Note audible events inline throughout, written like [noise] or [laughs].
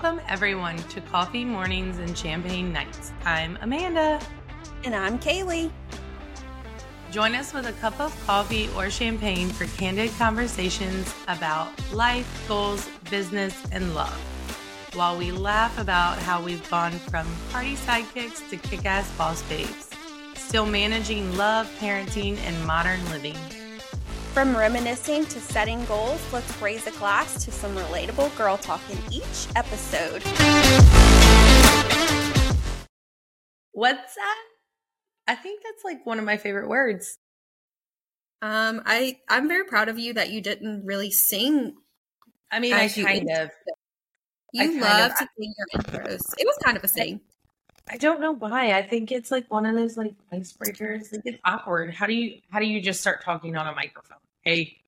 Welcome, everyone, to Coffee Mornings and Champagne Nights. I'm Amanda. And I'm Kalie. Join us with a cup of coffee or champagne for candid conversations about life, goals, business, and love. While we laugh about how we've gone from party sidekicks to kick ass boss babes, still managing love, parenting, and modern living. From reminiscing to setting goals, let's raise a glass to some relatable girl talk in each episode. What's that? I think that's like one of my favorite words. Um, I I'm very proud of you that you didn't really sing. I mean, I kind of. You love to sing your intros. It was kind of a sing. I don't know why. I think it's like one of those like icebreakers. Like it's awkward. How do you how do you just start talking on a microphone? Hey.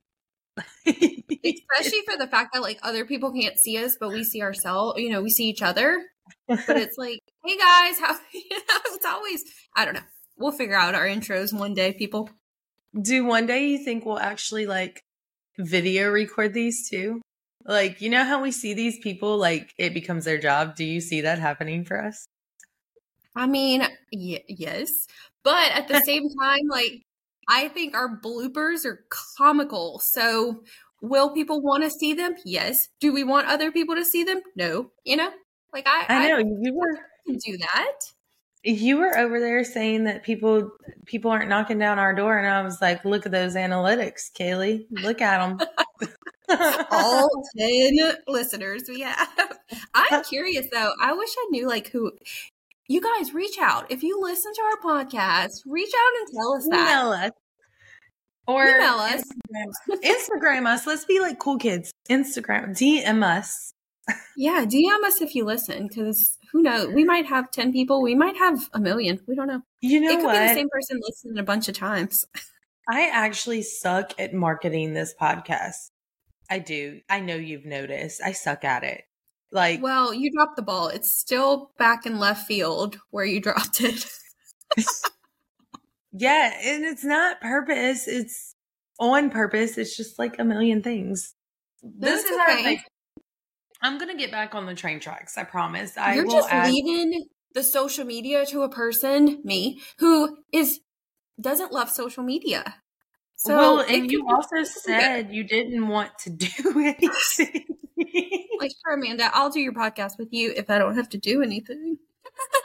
Especially for the fact that like other people can't see us, but we see ourselves. You know, we see each other. But it's like, hey guys, how? You [laughs] know, it's always. I don't know. We'll figure out our intros one day, people. Do one day you think we'll actually like video record these too? Like, you know how we see these people like it becomes their job? Do you see that happening for us? I mean, y- yes, but at the [laughs] same time, like I think our bloopers are comical. So, will people want to see them? Yes. Do we want other people to see them? No. You know, like I, I know I, you were do that. You were over there saying that people people aren't knocking down our door, and I was like, "Look at those analytics, Kalie. Look at them." [laughs] All ten listeners we have. I'm curious though. I wish I knew like who you guys reach out. If you listen to our podcast, reach out and tell us that. Email us. Or email us. Instagram, Instagram us. Let's be like cool kids. Instagram. DM us. Yeah, DM us if you listen, because who knows? We might have 10 people. We might have a million. We don't know. You know It could what? be the same person listening a bunch of times. [laughs] I actually suck at marketing this podcast. I do. I know you've noticed. I suck at it. Like, well, you dropped the ball. It's still back in left field where you [laughs] dropped it. [laughs] yeah, and it's not purpose. It's on purpose. It's just like a million things. This is okay. our thing. I'm gonna get back on the train tracks. I promise. I You're just add- leaving the social media to a person, me, who is doesn't love social media. So well, and you also said you didn't want to do [laughs] anything. like, sure, Amanda, I'll do your podcast with you if I don't have to do anything.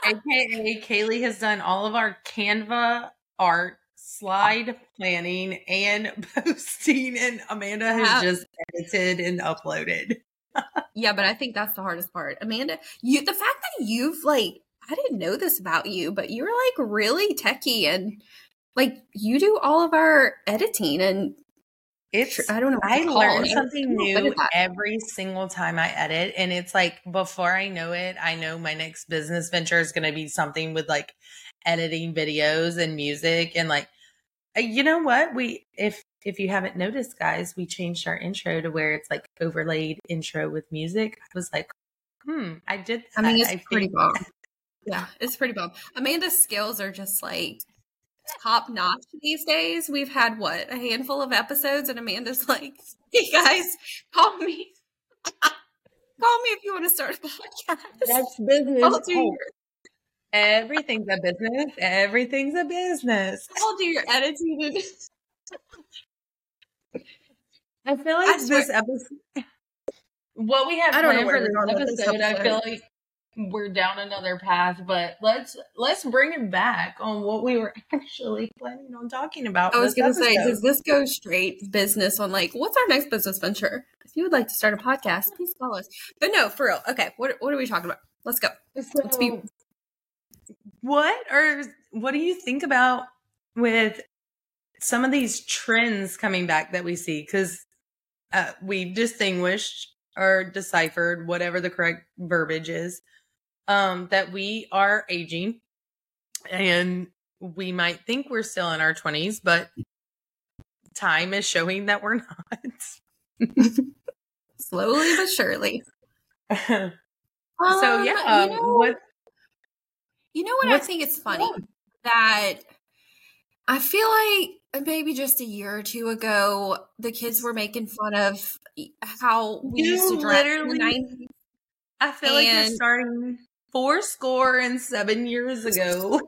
AKA Kalie has done all of our Canva art, slide planning, and [laughs] posting, and Amanda has just edited and uploaded. [laughs] yeah, but I think that's the hardest part. Amanda, you the fact that you've like I didn't know this about you, but you're like really techie and like you do all of our editing and it's I don't know. I learn something new every single time I edit. And it's like before I know it, I know my next business venture is gonna be something with like editing videos and music and like uh, you know what? We if if you haven't noticed, guys, we changed our intro to where it's like overlaid intro with music. I was like, hmm, I did. That. I mean, it's I pretty bomb. [laughs] yeah, it's pretty bomb. Amanda's skills are just like top notch these days. We've had what a handful of episodes, and Amanda's like, "Hey guys, call me." [laughs] call me if you want to start a podcast. That's business. I'll do oh. your- Everything's a business. Everything's a business. I'll do your editing. I feel like I this episode. What we have I don't planned for this episode, I feel like we're down another path, but let's let's bring it back on what we were [laughs] actually planning on talking about. I was going to say, does this go straight business on like what's our next business venture? If you would like to start a podcast, please call us. But no, for real. Okay, what what are we talking about? Let's go. So, let's be. What or what do you think about with some of these trends coming back that we see? Because uh, we've distinguished or deciphered whatever the correct verbiage is um, that we are aging and we might think we're still in our 20s, but time is showing that we're not. [laughs] Slowly but surely. so um, yeah, um, you know, what you know what I think it's funny that I feel like maybe just a year or two ago the kids were making fun of how we you used to dress literally I feel like you're starting four score and seven years [laughs] ago.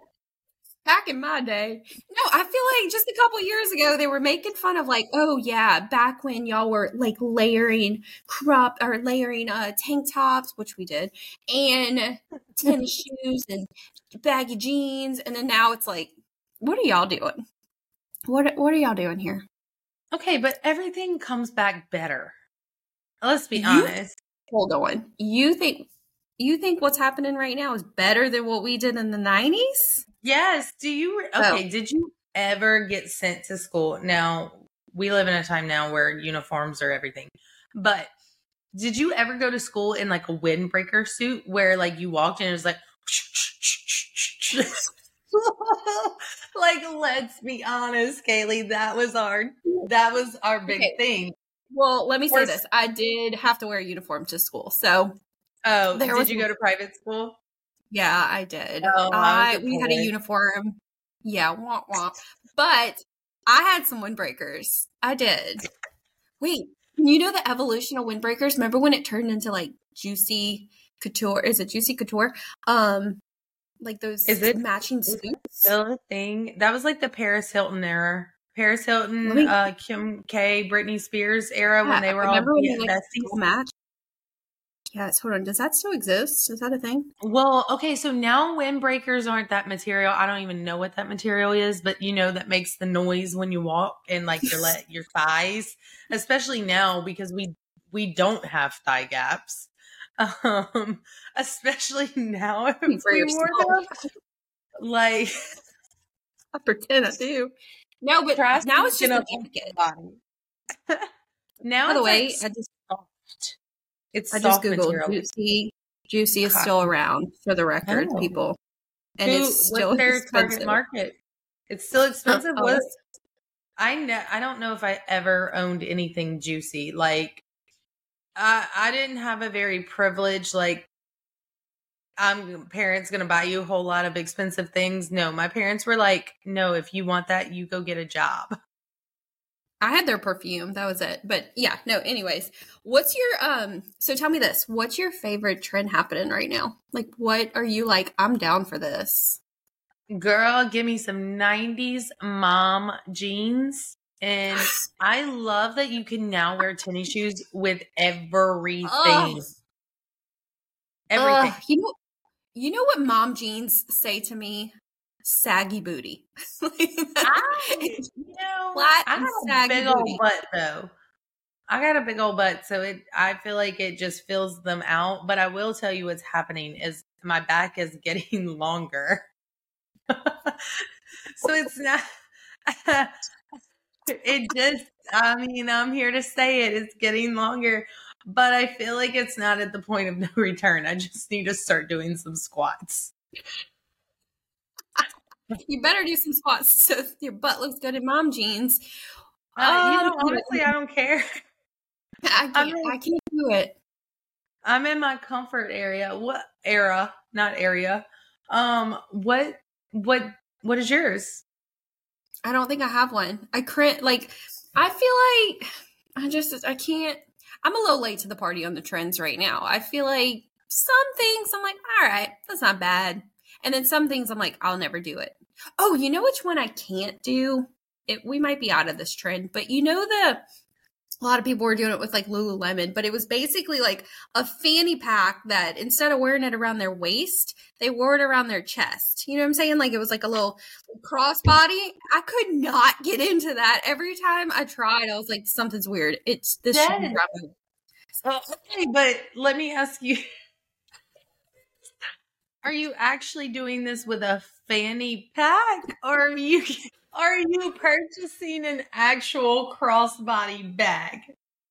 back in my day. No, I feel like just a couple years ago they were making fun of like, oh yeah, back when y'all were like layering crop or layering uh tank tops, which we did, and [laughs] tennis shoes and baggy jeans, and then now it's like, what are y'all doing? What what are y'all doing here? Okay, but everything comes back better. Let's be You- honest. Hold on. You think you think what's happening right now is better than what we did in the nineties? Yes. Do you? Oh. Okay. Did you ever get sent to school? Now we live in a time now where uniforms are everything, but did you ever go to school in like a windbreaker suit where like you walked in and it was like, [laughs] like let's be honest, Kalie, that was our that was our big Okay. thing. Well, let me say this: I did have to wear a uniform to school, so Oh, There did was- you go to private school? Yeah, I did. Oh, I I, we had a uniform. Yeah, womp womp. But I had some windbreakers. I did. Wait, you know the evolution of windbreakers? Remember when it turned into like juicy couture? Is it juicy couture? Um, like those Is it- matching is it suits. Still a thing. That was like the Paris Hilton era. Paris Hilton, me- uh, Kim K, Britney Spears era when they were all they, like, match. Yes, hold on. Does that still exist? Is that a thing? Well, okay, so now windbreakers aren't that material. I don't even know what that material is, but you know that makes the noise when you walk and like your let [laughs] your thighs, especially now because we we don't have thigh gaps. Um, [laughs] especially now for we wore them. yourself. Like [laughs] I pretend I do. No, but Trust now it's just a up on jacket. body. now By the way, like I just soft. It's I just googled material. Juicy. Juicy is Cotton. still around for the record, Oh. people, and Who- it's still what's their expensive. target market? It's still expensive. Uh, oh, what that's- I know. I don't know if I ever owned anything juicy. Like, I I didn't have a very privileged like. I'm parents gonna buy you a whole lot of expensive things. No, my parents were like, no, if you want that, you go get a job. I had their perfume. That was it. But yeah, no. Anyways, what's your um? So tell me this: What's your favorite trend happening right now? Like, what are you like? I'm down for this. Girl, give me some 90s mom jeans. And [sighs] I love that you can now wear tennis shoes with everything. Everything. You know, you know what mom jeans say to me? Saggy booty. [laughs] I, you know, Flat I got a big old butt though. I got a big old butt, so it. I feel like it just fills them out. But I will tell you what's happening is my back is [laughs] getting longer. [laughs] so it's not. it just. I mean, I'm here to say it. It's getting longer, but I feel like it's not at the point of no return. I just need to start doing some squats. You better do some squats [laughs] so your butt looks good in mom jeans. Uh, you know, Um, honestly, I don't care. [laughs] I [laughs] I can't. mean- I can't do it. I'm in my comfort area. What era? Not area. Um, what what what is yours? I don't think I have one. I cringe. Like, I feel like I just I can't. I'm a little late to the party on the trends right now. I feel like some things I'm like, all right, that's not bad, and then some things I'm like, I'll never do it. Oh, you know which one I can't do? It we might be out of this trend, but you know the a lot of people were doing it with like Lululemon, but it was basically like a fanny pack that instead of wearing it around their waist, they wore it around their chest. You know what I'm saying? Like it was like a little crossbody. I could not get into that. Every time I tried, I was like, something's weird. It's this Yes. Okay, but let me ask you: Are you actually doing this with a fanny pack, or are you are you purchasing an actual crossbody bag?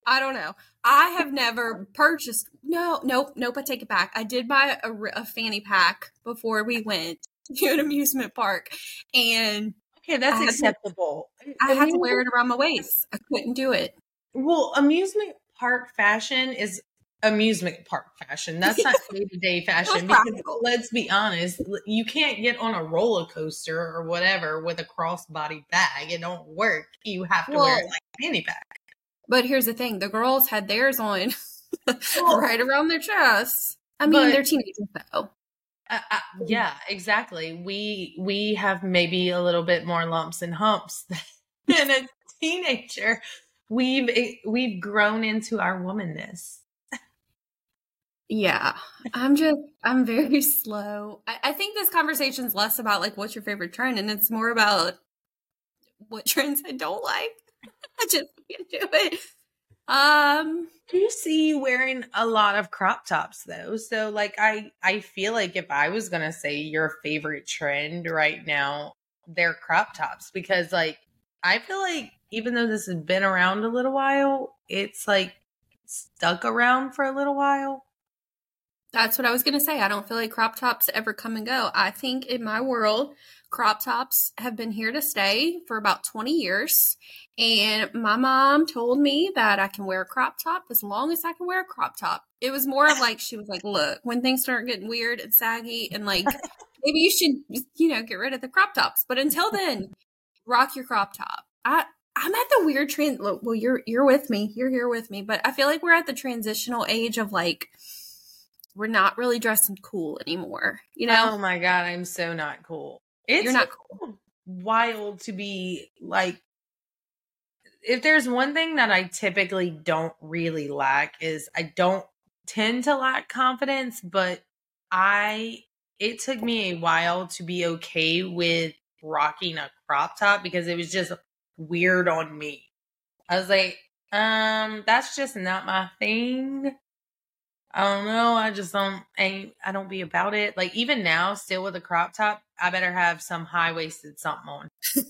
I don't know. I have never purchased. No, nope, nope. I take it back. I did buy a, a fanny pack before we went [laughs] to an amusement park, and Okay, that's I had to- acceptable. I had to wear it around my waist. I couldn't do it. Well, amusement park fashion is amusement park fashion. That's not day to day fashion because practical. let's be honest, you can't get on a roller coaster or whatever with a crossbody bag. It don't work. You have to wear it like a fanny pack. But here's the thing: the girls had theirs on [laughs] Well- right around their chest. I mean, But- they're teenagers though. Uh, uh, yeah, exactly. We we have maybe a little bit more lumps and humps [laughs] than a teenager. We've eh, we've grown into our womanness. Yeah, I'm just I'm very [laughs] slow. I, I think this conversation's less about like what's your favorite trend, and it's more about what [laughs] trends I don't like. [laughs] I just can't do it. Um, Do you see you wearing a lot of crop tops though? So like I I feel like if I was gonna say your favorite trend right now, they're crop tops because like I feel like even though this has been around a little while, it's like stuck around for a little while. That's what I was going to say. I don't feel like crop tops ever come and go. I think in my world, crop tops have been here to stay for about 20 years. And my mom told me that I can wear a crop top as long as I can wear a crop top. It was more of like, she was like, look, when things start getting weird and saggy and like, [laughs] maybe you should, you know, get rid of the crop tops. But until then, rock your crop top. I, I'm at the weird trend. Well, you're you're with me. You're here with me. But I feel like we're at the transitional age of like we're not really dressing cool anymore. You know, Oh my god, I'm so not cool. It's you're not cool. wild to be like if there's one thing that I typically don't really lack is I don't tend to lack confidence, but I it took me a while to be okay with rocking a crop top because it was just weird on me. I was like, um, that's just not my thing. I don't know. I just don't ain't I don't be about it. Like even now, still with a crop top, I better have some high waisted something on. [laughs]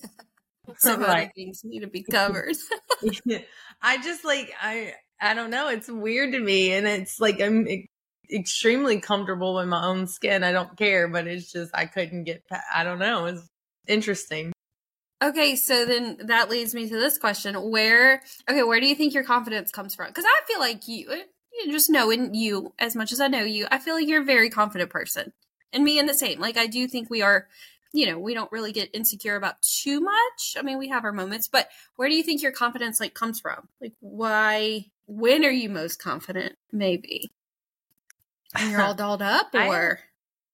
Some [laughs] like things need to be covered. [laughs] I just like I I don't know. It's weird to me, and it's like I'm e- extremely comfortable in my own skin. I don't care, but it's just I couldn't get. Pa- I don't know. It's interesting. okay, so then that leads me to this question: Where, okay, where do you think your confidence comes from? Because I feel like you just knowing you as much as I know you, I feel like you're a very confident person, and me and the same. Like I do think we are. You know, we don't really get insecure about too much. I mean, we have our moments, but where do you think your confidence like comes from? Like, why? When are you most confident? Maybe when you're all [laughs] dolled up, I- or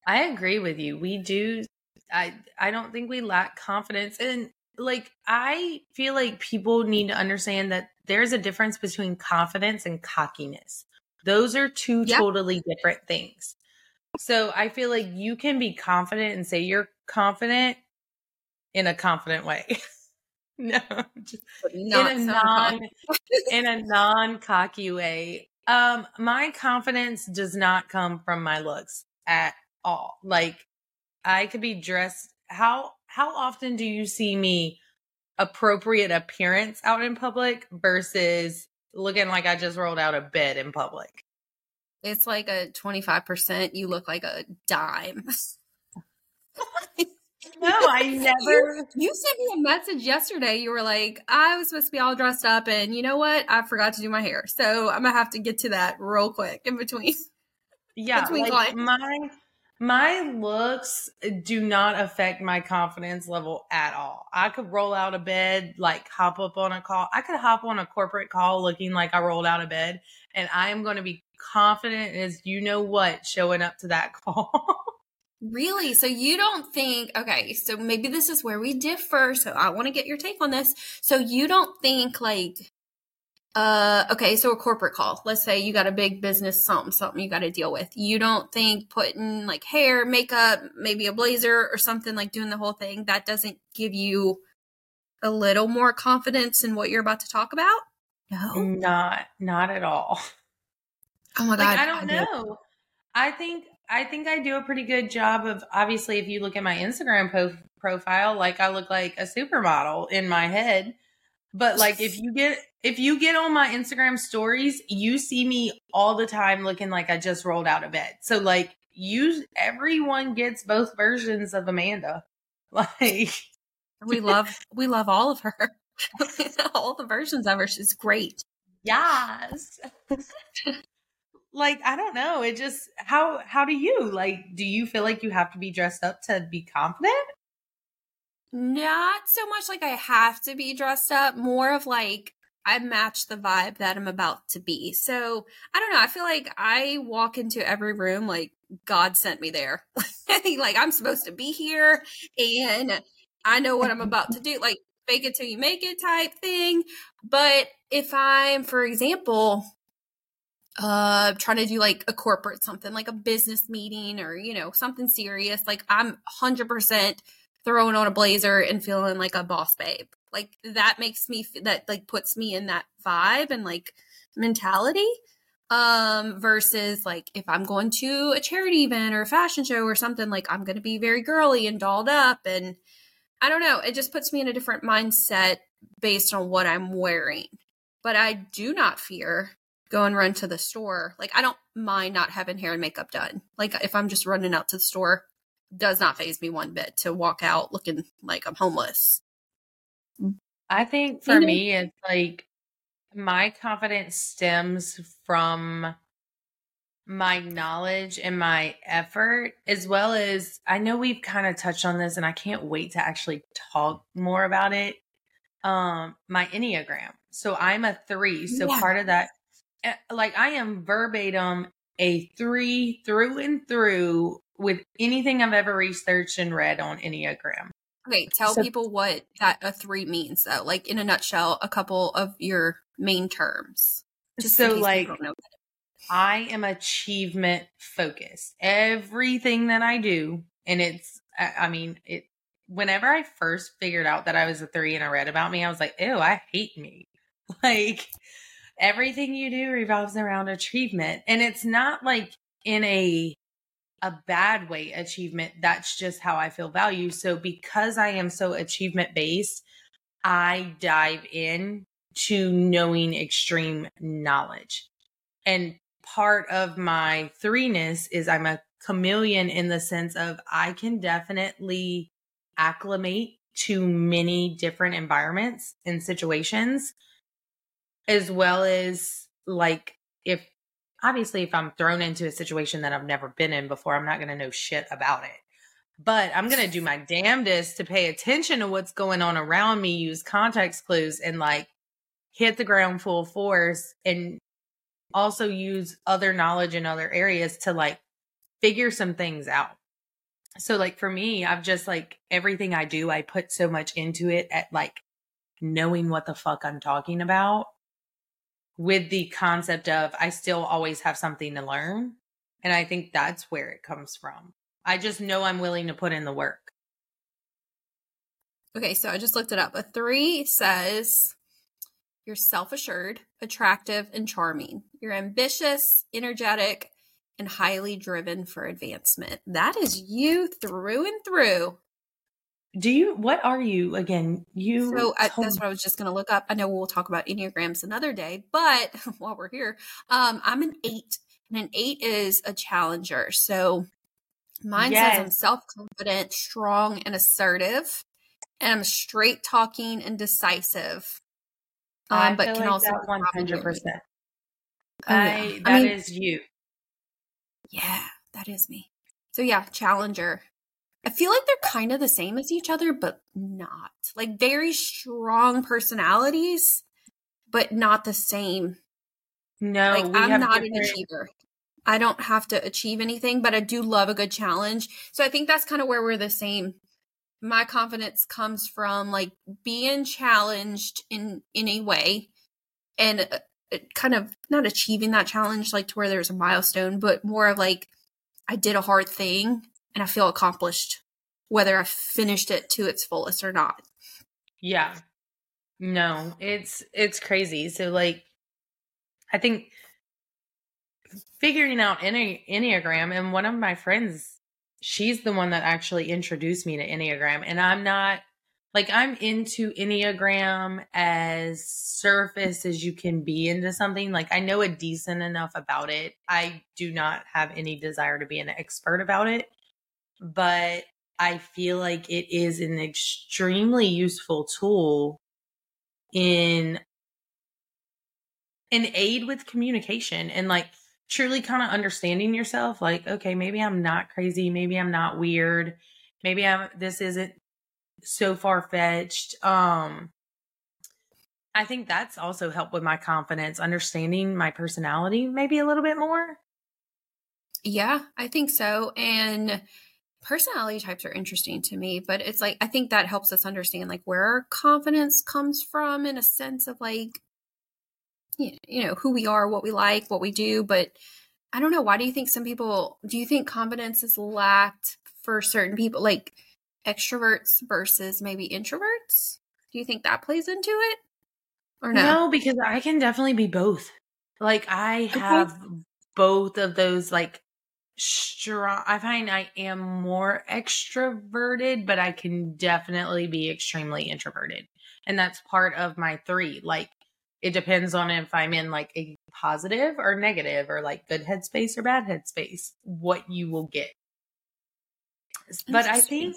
I agree with you. We do. I I don't think we lack confidence, and like I feel like people need to understand that there's a difference between confidence and cockiness. Those are two Yeah. totally different things. So I feel like you can be confident and say you're confident in a confident way. [laughs] no, just not [laughs] in a so non in a non cocky way. Um, my confidence does not come from my looks at all. Like I could be dressed how how often do you see me appropriate appearance out in public versus looking like I just rolled out of bed in public? It's like a 25%. You look like a dime. [laughs] No, I never You, you sent me a message yesterday. You were like, I was supposed to be all dressed up, and you know what? I forgot to do my hair. So I'm going to have to get to that real quick in between. yeah between like clients. my my looks do not affect my confidence level at all i could roll out of bed like hop up on a call i could hop on a corporate call looking like i rolled out of bed and i am going to be confident as you know what showing up to that [laughs] call Really? So you don't think, okay, so maybe this is where we differ. So I want to get your take on this. So you don't think like, uh, okay, so a corporate call, let's say you got a big business, something, something you got to deal with. You don't think putting like hair, makeup, maybe a blazer or something like doing the whole thing, that doesn't give you a little more confidence in what you're about to talk about? No. not not at all Oh my God. like i don't do. know i think i think i do a pretty good job of obviously if you look at my instagram po- profile like i look like a supermodel in my head but like if you get if you get on my instagram stories you see me all the time looking like i just rolled out of bed. So like you everyone gets both versions of amanda. [laughs] Like We love, we love all of her. [laughs] all the versions of her. She's great. yes. [laughs] Like i don't know. It just how how do you? Like do you feel like you have to be dressed up to be confident? Not so much like I have to be dressed up, more of like I match the vibe that I'm about to be. So I don't know. I feel like I walk into every room like God sent me there. [laughs] like I'm supposed to be here and I know what I'm about to do. [laughs] Like fake it till you make it type thing. But if I'm, for example, uh trying to do like a corporate something like a business meeting or you know something serious like i'm 100% throwing on a blazer and feeling like a boss babe like that makes me that like puts me in that vibe and like mentality um versus like if i'm going to a charity event or a fashion show or something like i'm going to be very girly and dolled up and i don't know it just puts me in a different mindset based on what i'm wearing. But i do not fear go and run to the store. Like i don't mind not having hair and makeup done. Like if i'm just running out to the store does not phase me one bit to walk out looking like i'm homeless I think for me, it's like my confidence stems from my knowledge and my effort, as well as I know we've kind of touched on this, and I can't wait to actually talk more about it. Um, my Enneagram. So I'm a three. So yeah. part of that, eh, like I am verbatim a three through and through with anything I've ever researched and read on Enneagram. Okay, tell so, people what that a three means though. Like in a nutshell, a couple of your main terms. Just so like I am achievement focused. Everything that I do, and it's I mean, it whenever I first figured out that I was a three and I read about me, I was like, ew, I hate me. [laughs] Like everything you do revolves around achievement. And it's not like in a a bad way achievement. That's just how I feel value. So because I am so achievement based, I dive in to knowing extreme knowledge. And part of my threeness is I'm a chameleon in the sense of I can definitely acclimate to many different environments and situations, as well as like if obviously if I'm thrown into a situation that I've never been in before, I'm not going to know shit about it. But I'm going to do my damnedest to pay attention to what's going on around me, use context clues and like hit the ground full force and also use other knowledge in other areas to like figure some things out. So like for me, I've just like everything I do, I put so much into it at like knowing what the fuck I'm talking about with the concept of I still always have something to learn. And I think that's where it comes from. I just know I'm willing to put in the work. Okay, so I just looked it up. A three says you're self assured, attractive, and charming. You're ambitious, energetic, and highly driven for advancement. That is you through and through. Do you? What are you again? You. So I, that's what I was just going to look up. I know we'll talk about enneagrams another day, but [laughs] while we're here, um, I'm an eight, and an eight is a challenger. So mine yes. says I'm self confident, strong, and assertive, and I'm straight talking and decisive. Um, but can like also one hundred percent. I that I mean, is you. Yeah, that is me. So yeah, challenger. I feel like they're kind of the same as each other, but not. Like very strong personalities, but not the same. No, like I'm not different... an achiever. I don't have to achieve anything, but I do love a good challenge. So I think that's kind of where we're the same. My confidence comes from like being challenged in in a way and uh, kind of not achieving that challenge like to where there's a milestone, but more of like I did a hard thing and I feel accomplished, whether I finished it to its fullest or not. Yeah. No, it's it's crazy. So like I think figuring out Enne- Enneagram and one of my friends, she's the one that actually introduced me to Enneagram and I'm not like I'm into Enneagram as surface as you can be into something. Like I know a decent enough about it. I do not have any desire to be an expert about it but I feel like it is an extremely useful tool in an aid with communication and like truly kind of understanding yourself like okay maybe i'm not crazy maybe i'm not weird maybe i'm this isn't so far fetched um I think that's also helped with my confidence, understanding my personality maybe a little bit more. Yeah, I think so. And personality types are interesting to me, but it's like I think that helps us understand like where our confidence comes from in a sense of like you know who we are, what we like, what we do, but I don't know why do you think some people do you think confidence is lacked for certain people like extroverts versus maybe introverts? Do you think that plays into it? Or no? No, because I can definitely be both. Like I have okay. both of those like strong I find I am more extroverted, but I can definitely be extremely introverted. And that's part of my three. Like it depends on if I'm in like a positive or negative or like good headspace or bad headspace, what you will get. But I think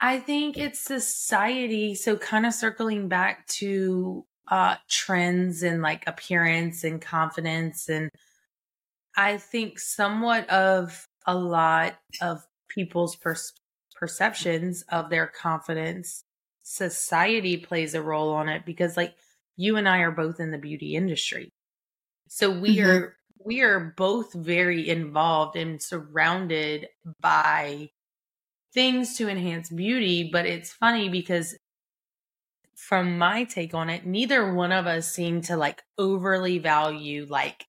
I think it's society. So kind of circling back to uh trends and like appearance and confidence and I think somewhat of a lot of people's per- perceptions of their confidence society plays a role on it because like you and I are both in the beauty industry. So we mm-hmm. are we are both very involved and surrounded by things to enhance beauty, but it's funny because from my take on it, neither one of us seem to like overly value like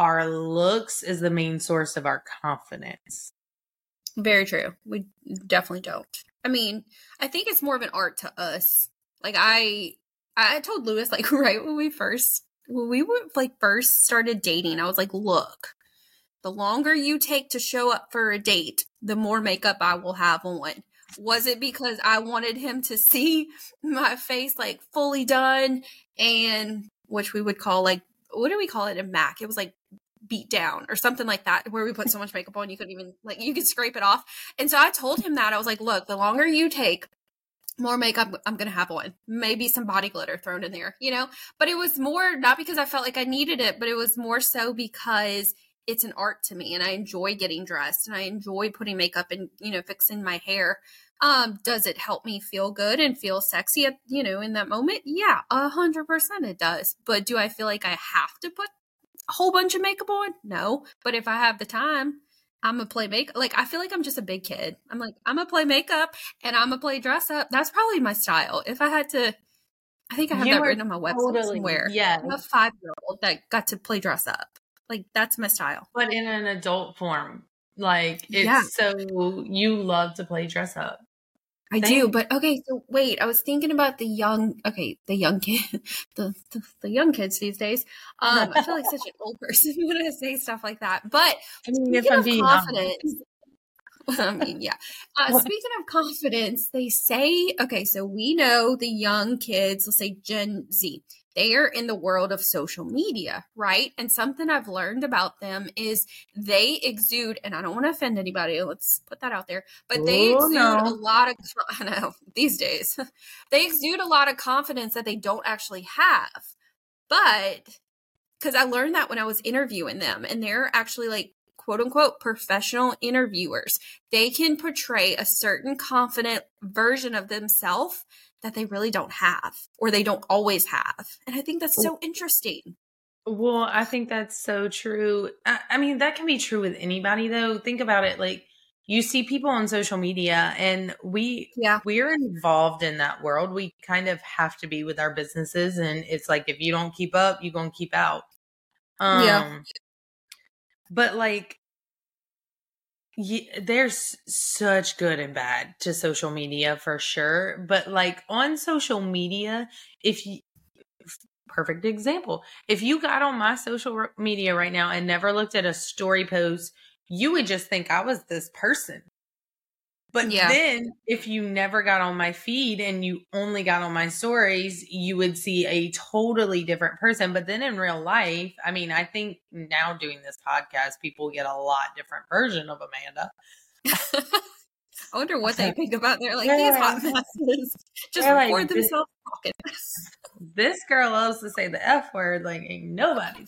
our looks is the main source of our confidence. Very true. We definitely don't. I mean, I think it's more of an art to us. Like I I told Lewis like [laughs] right when we first when we were like first started dating, I was like, look, the longer you take to show up for a date, the more makeup I will have on. Was it because I wanted him to [laughs] see my face like fully done and which we would call like what do we call it a Mac? It was like beat down or something like that where we put so much makeup on you couldn't even like you could scrape it off. And so I told him that I was like, look, the longer you take more makeup I'm to have on. Maybe some body glitter thrown in there, you know? But it was more not because I felt like I needed it, but it was more so because it's an art to me and I enjoy getting dressed and I enjoy putting makeup and, you know, fixing my hair. Um, does it help me feel good and feel sexy at, you know, in that moment? Yeah, a hundred percent it does. But do I feel like I have to put a whole bunch of makeup on? No. But if I have the time, I'm gonna play makeup. Like I feel like I'm just a big kid. I'm like I'm gonna play makeup and I'm gonna play dress up. That's probably my style. If I had to, I think I have you that written on my website totally, somewhere. Yeah, I'm a five year old that got to play dress up. Like that's my style, but in an adult form. Like it's yeah. so you love to play dress up. I do, but okay. So wait, I was thinking about the young. Okay, the young kid, [laughs] the the, the young kids these days. Um, I feel like such an old [laughs] person when I say stuff like that. But I mean, speaking of confidence, [laughs] I mean, yeah. Uh, speaking of confidence, they say okay. So we know the young kids. Let's say Gen Z they are in the world of social media, right? And something I've learned about them is they exude, and I don't want to offend anybody, let's put that out there, but they oh, exude no. a lot of, [laughs] I know, these days, [laughs] they exude a lot of confidence that they don't actually have. But because I learned that when I was interviewing them, and they're actually like quote unquote professional interviewers. They can portray a certain confident version of themselves that they really don't have or they don't always have. And I think that's so interesting. Well, I think that's so true. I, I, mean, that can be true with anybody though. Think about it like you see people on social media and we yeah. we're involved in that world. We kind of have to be with our businesses and it's like if you don't keep up, you're going to keep out. Um Yeah. But like yeah, there's such good and bad to social media for sure. But like on social media, if you, perfect example, if you got on my social media right now and never looked at a story post, you would just think I was this person. But yeah. then if you never got on my feed and you only got on my stories, you would see a totally different person. But then in real life, I mean, I think now doing this podcast, people get a lot different version of Amanda. [laughs] I wonder what they [laughs] think about their like these hot [laughs] messes. Just record like, themselves talking. This girl loves to say the F word like ain't nobody.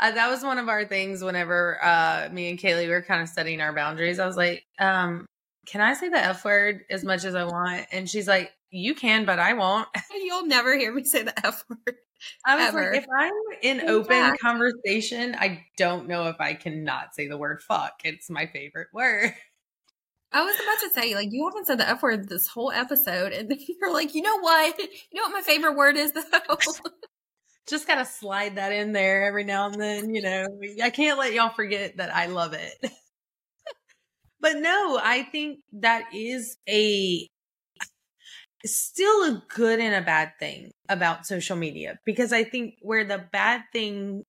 Uh, that was one of our things whenever uh, me and Kalie were kind of setting our boundaries. I was like, um, can I say the F word as much as I want? And she's like, you can, but I won't. [laughs] [laughs] You'll never hear me say the F word. I was Ever. like, if I'm in open conversation, I don't know if I cannot say the word fuck. It's my favorite word. I was about to say, like, you haven't said the F word this whole episode, and then [laughs] you're like, you know what? You know what my favorite word is, though? Just gotta slide that in there every now and then, you know. I can't let y'all forget that I love it. [laughs] but no, I think that is a still a good and a bad thing about social media because I think where the bad thing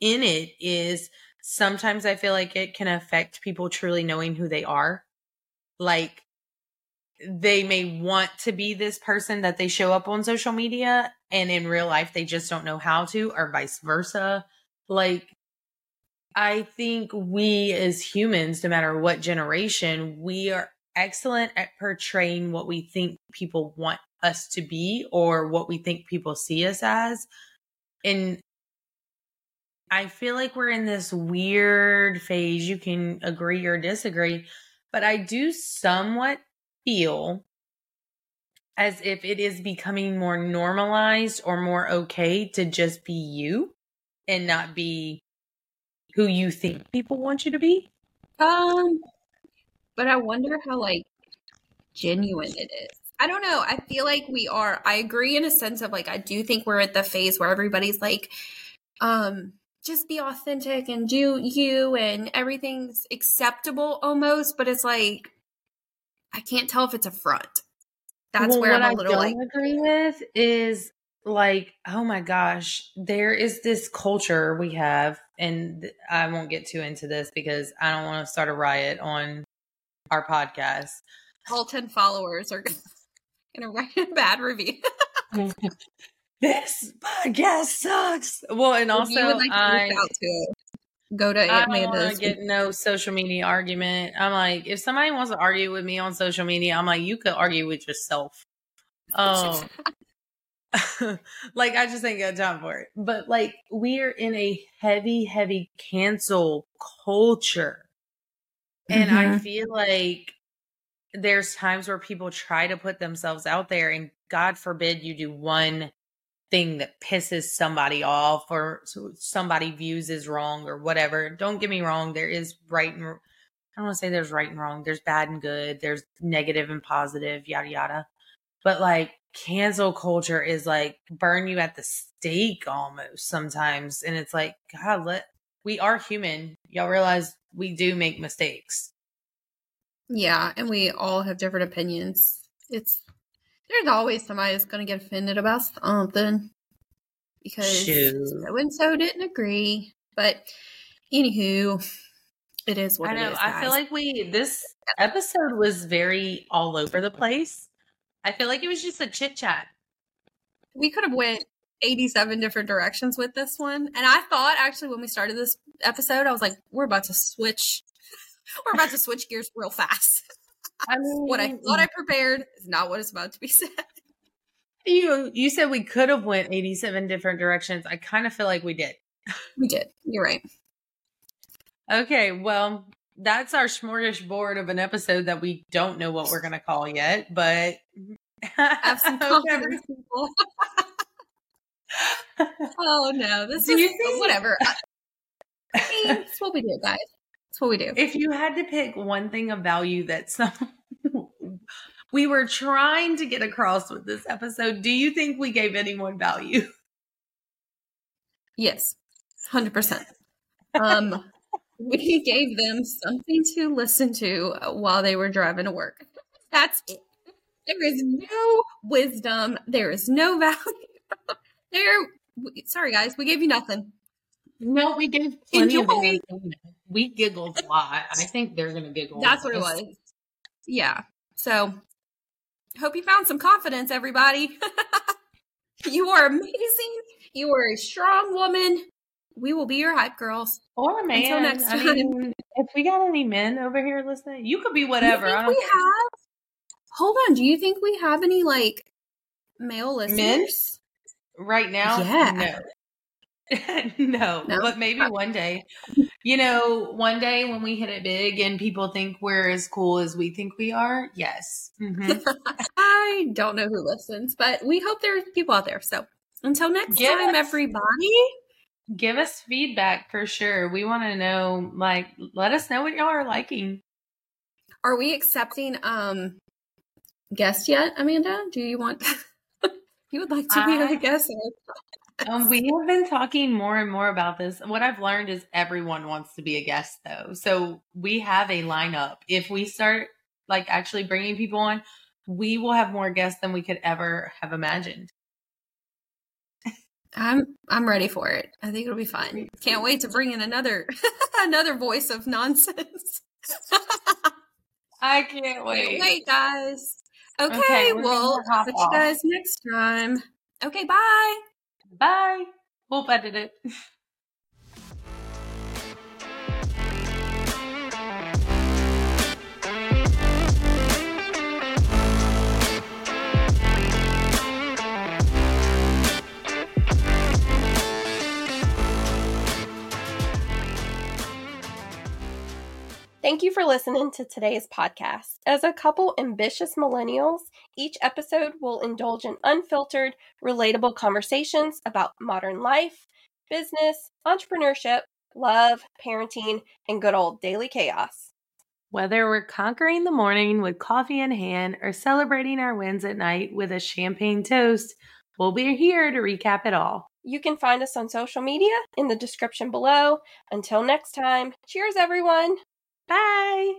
in it is sometimes I feel like it can affect people truly knowing who they are. Like they may want to be this person that they show up on social media and in real life they just don't know how to or vice versa. Like I think we as humans, no matter what generation, we are excellent at portraying what we think people want us to be or what we think people see us as. And I feel like we're in this weird phase. You can agree or disagree, but I do somewhat feel as if it is becoming more normalized or more okay to just be you and not be who you think people want you to be. um, but I wonder how, like, genuine it is. I don't know. I feel like we are. I agree in a sense of like I do think we're at the phase where everybody's like, um, just be authentic and do you and everything's acceptable almost, but it's like I can't tell if it's a front. That's Well, where I'm a I little don't like agree with is like, oh my gosh, there is this culture we have, and I won't get too into this because I don't want to start a riot on our podcast. all 10 followers are gonna [laughs] write a bad review. [laughs] this podcast sucks. Well, and also like I to go to I don't want Amanda's get no social media argument. I'm like, if somebody wants to argue with me on social media, I'm like, you could argue with yourself. Oh, [laughs] [laughs] like I just ain't got time for it. But like, we're in a heavy, heavy cancel culture, and I Mhm. feel like there's times where people try to put themselves out there, and God forbid you do one thing that pisses somebody off or somebody views as wrong or whatever. Don't get me wrong, there is right and I don't want to say there's right and wrong. There's bad and good. There's negative and positive, yada yada. But like cancel culture is like burn you at the stake almost sometimes. And it's like, God, let we are human. Y'all realize we do make mistakes. Yeah, and we all have different opinions. It's there's always somebody that's gonna get offended about something because Shoot. so and so didn't agree. But anywho, it is what I know. it is. I feel like we this episode was very all over the place. I feel like it was just a chit chat. we could have went 87 different directions with this one. And I thought actually when we started this episode, I was like, we're about to switch. [laughs] We're about to switch gears real fast. [laughs] I mean, what I thought I prepared is not what is about to be [laughs] said. you you said we could have went 87 different directions. I kind of feel like we did. We did. You're right. Okay, well, that's our smorgasbord of an episode that we don't know what we're going to call yet, but Have some [laughs] confidence, people. [laughs] oh no, this Do is whatever. I, mean, it's what we do, guys. It's what we do. if you had to pick one thing of value that some [laughs] we were trying to get across with this episode, do you think we gave anyone value? [laughs] Yes, hundred percent. Um, [laughs] we gave them something to listen to while they were driving to work. That's it. There is no wisdom. There is no value. there. Sorry, guys, we gave you nothing. No, we gave plenty of Enjoy. Entertainment. We giggled a lot. I think they're going to giggle. That's what it was. Yeah. So, hope you found some confidence, everybody. [laughs] you are amazing. You are a strong woman. We will be your hype girls. Or a man. Until next I time. mean, if we got any men over here listening, you could be whatever. Do you I don't we have? Hold on. Do you think we have any like male listeners? Men? right now. Yeah. No. [laughs] no. No? But maybe one day. You know, one day when we hit it big and people think we're as cool as we think we are, yes. Mm-hmm. [laughs] I don't know who listens, but we hope there's people out there. So until next Give time, us- everybody. Give us feedback for sure. We want to know, like, let us know what y'all are liking. Are we accepting um guests yet, Amanda? Do you want [laughs] you would like to be I- a guest? Um, we have been talking more and more about this. What I've learned is everyone wants to be a guest, though. So we have a lineup. If we start like actually bringing people on, we will have more guests than we could ever have imagined. I'm I'm ready for it. I think it'll be fun. Can't wait to bring in another [laughs] another voice of nonsense. I can't [laughs] Can't wait. wait, guys. Okay, Okay, well, catch you guys next time. Okay, bye. Bye. Hope I did it. [laughs] Thank you for listening to today's podcast. As a couple ambitious millennials, each episode will indulge in unfiltered, relatable conversations about modern life, business, entrepreneurship, love, parenting, and good old daily chaos. Whether we're conquering the morning with coffee in hand or celebrating our wins at night with a champagne toast, we'll be here to recap it all. You can find us on social media in the description below. Until next time, cheers, everyone! Bye.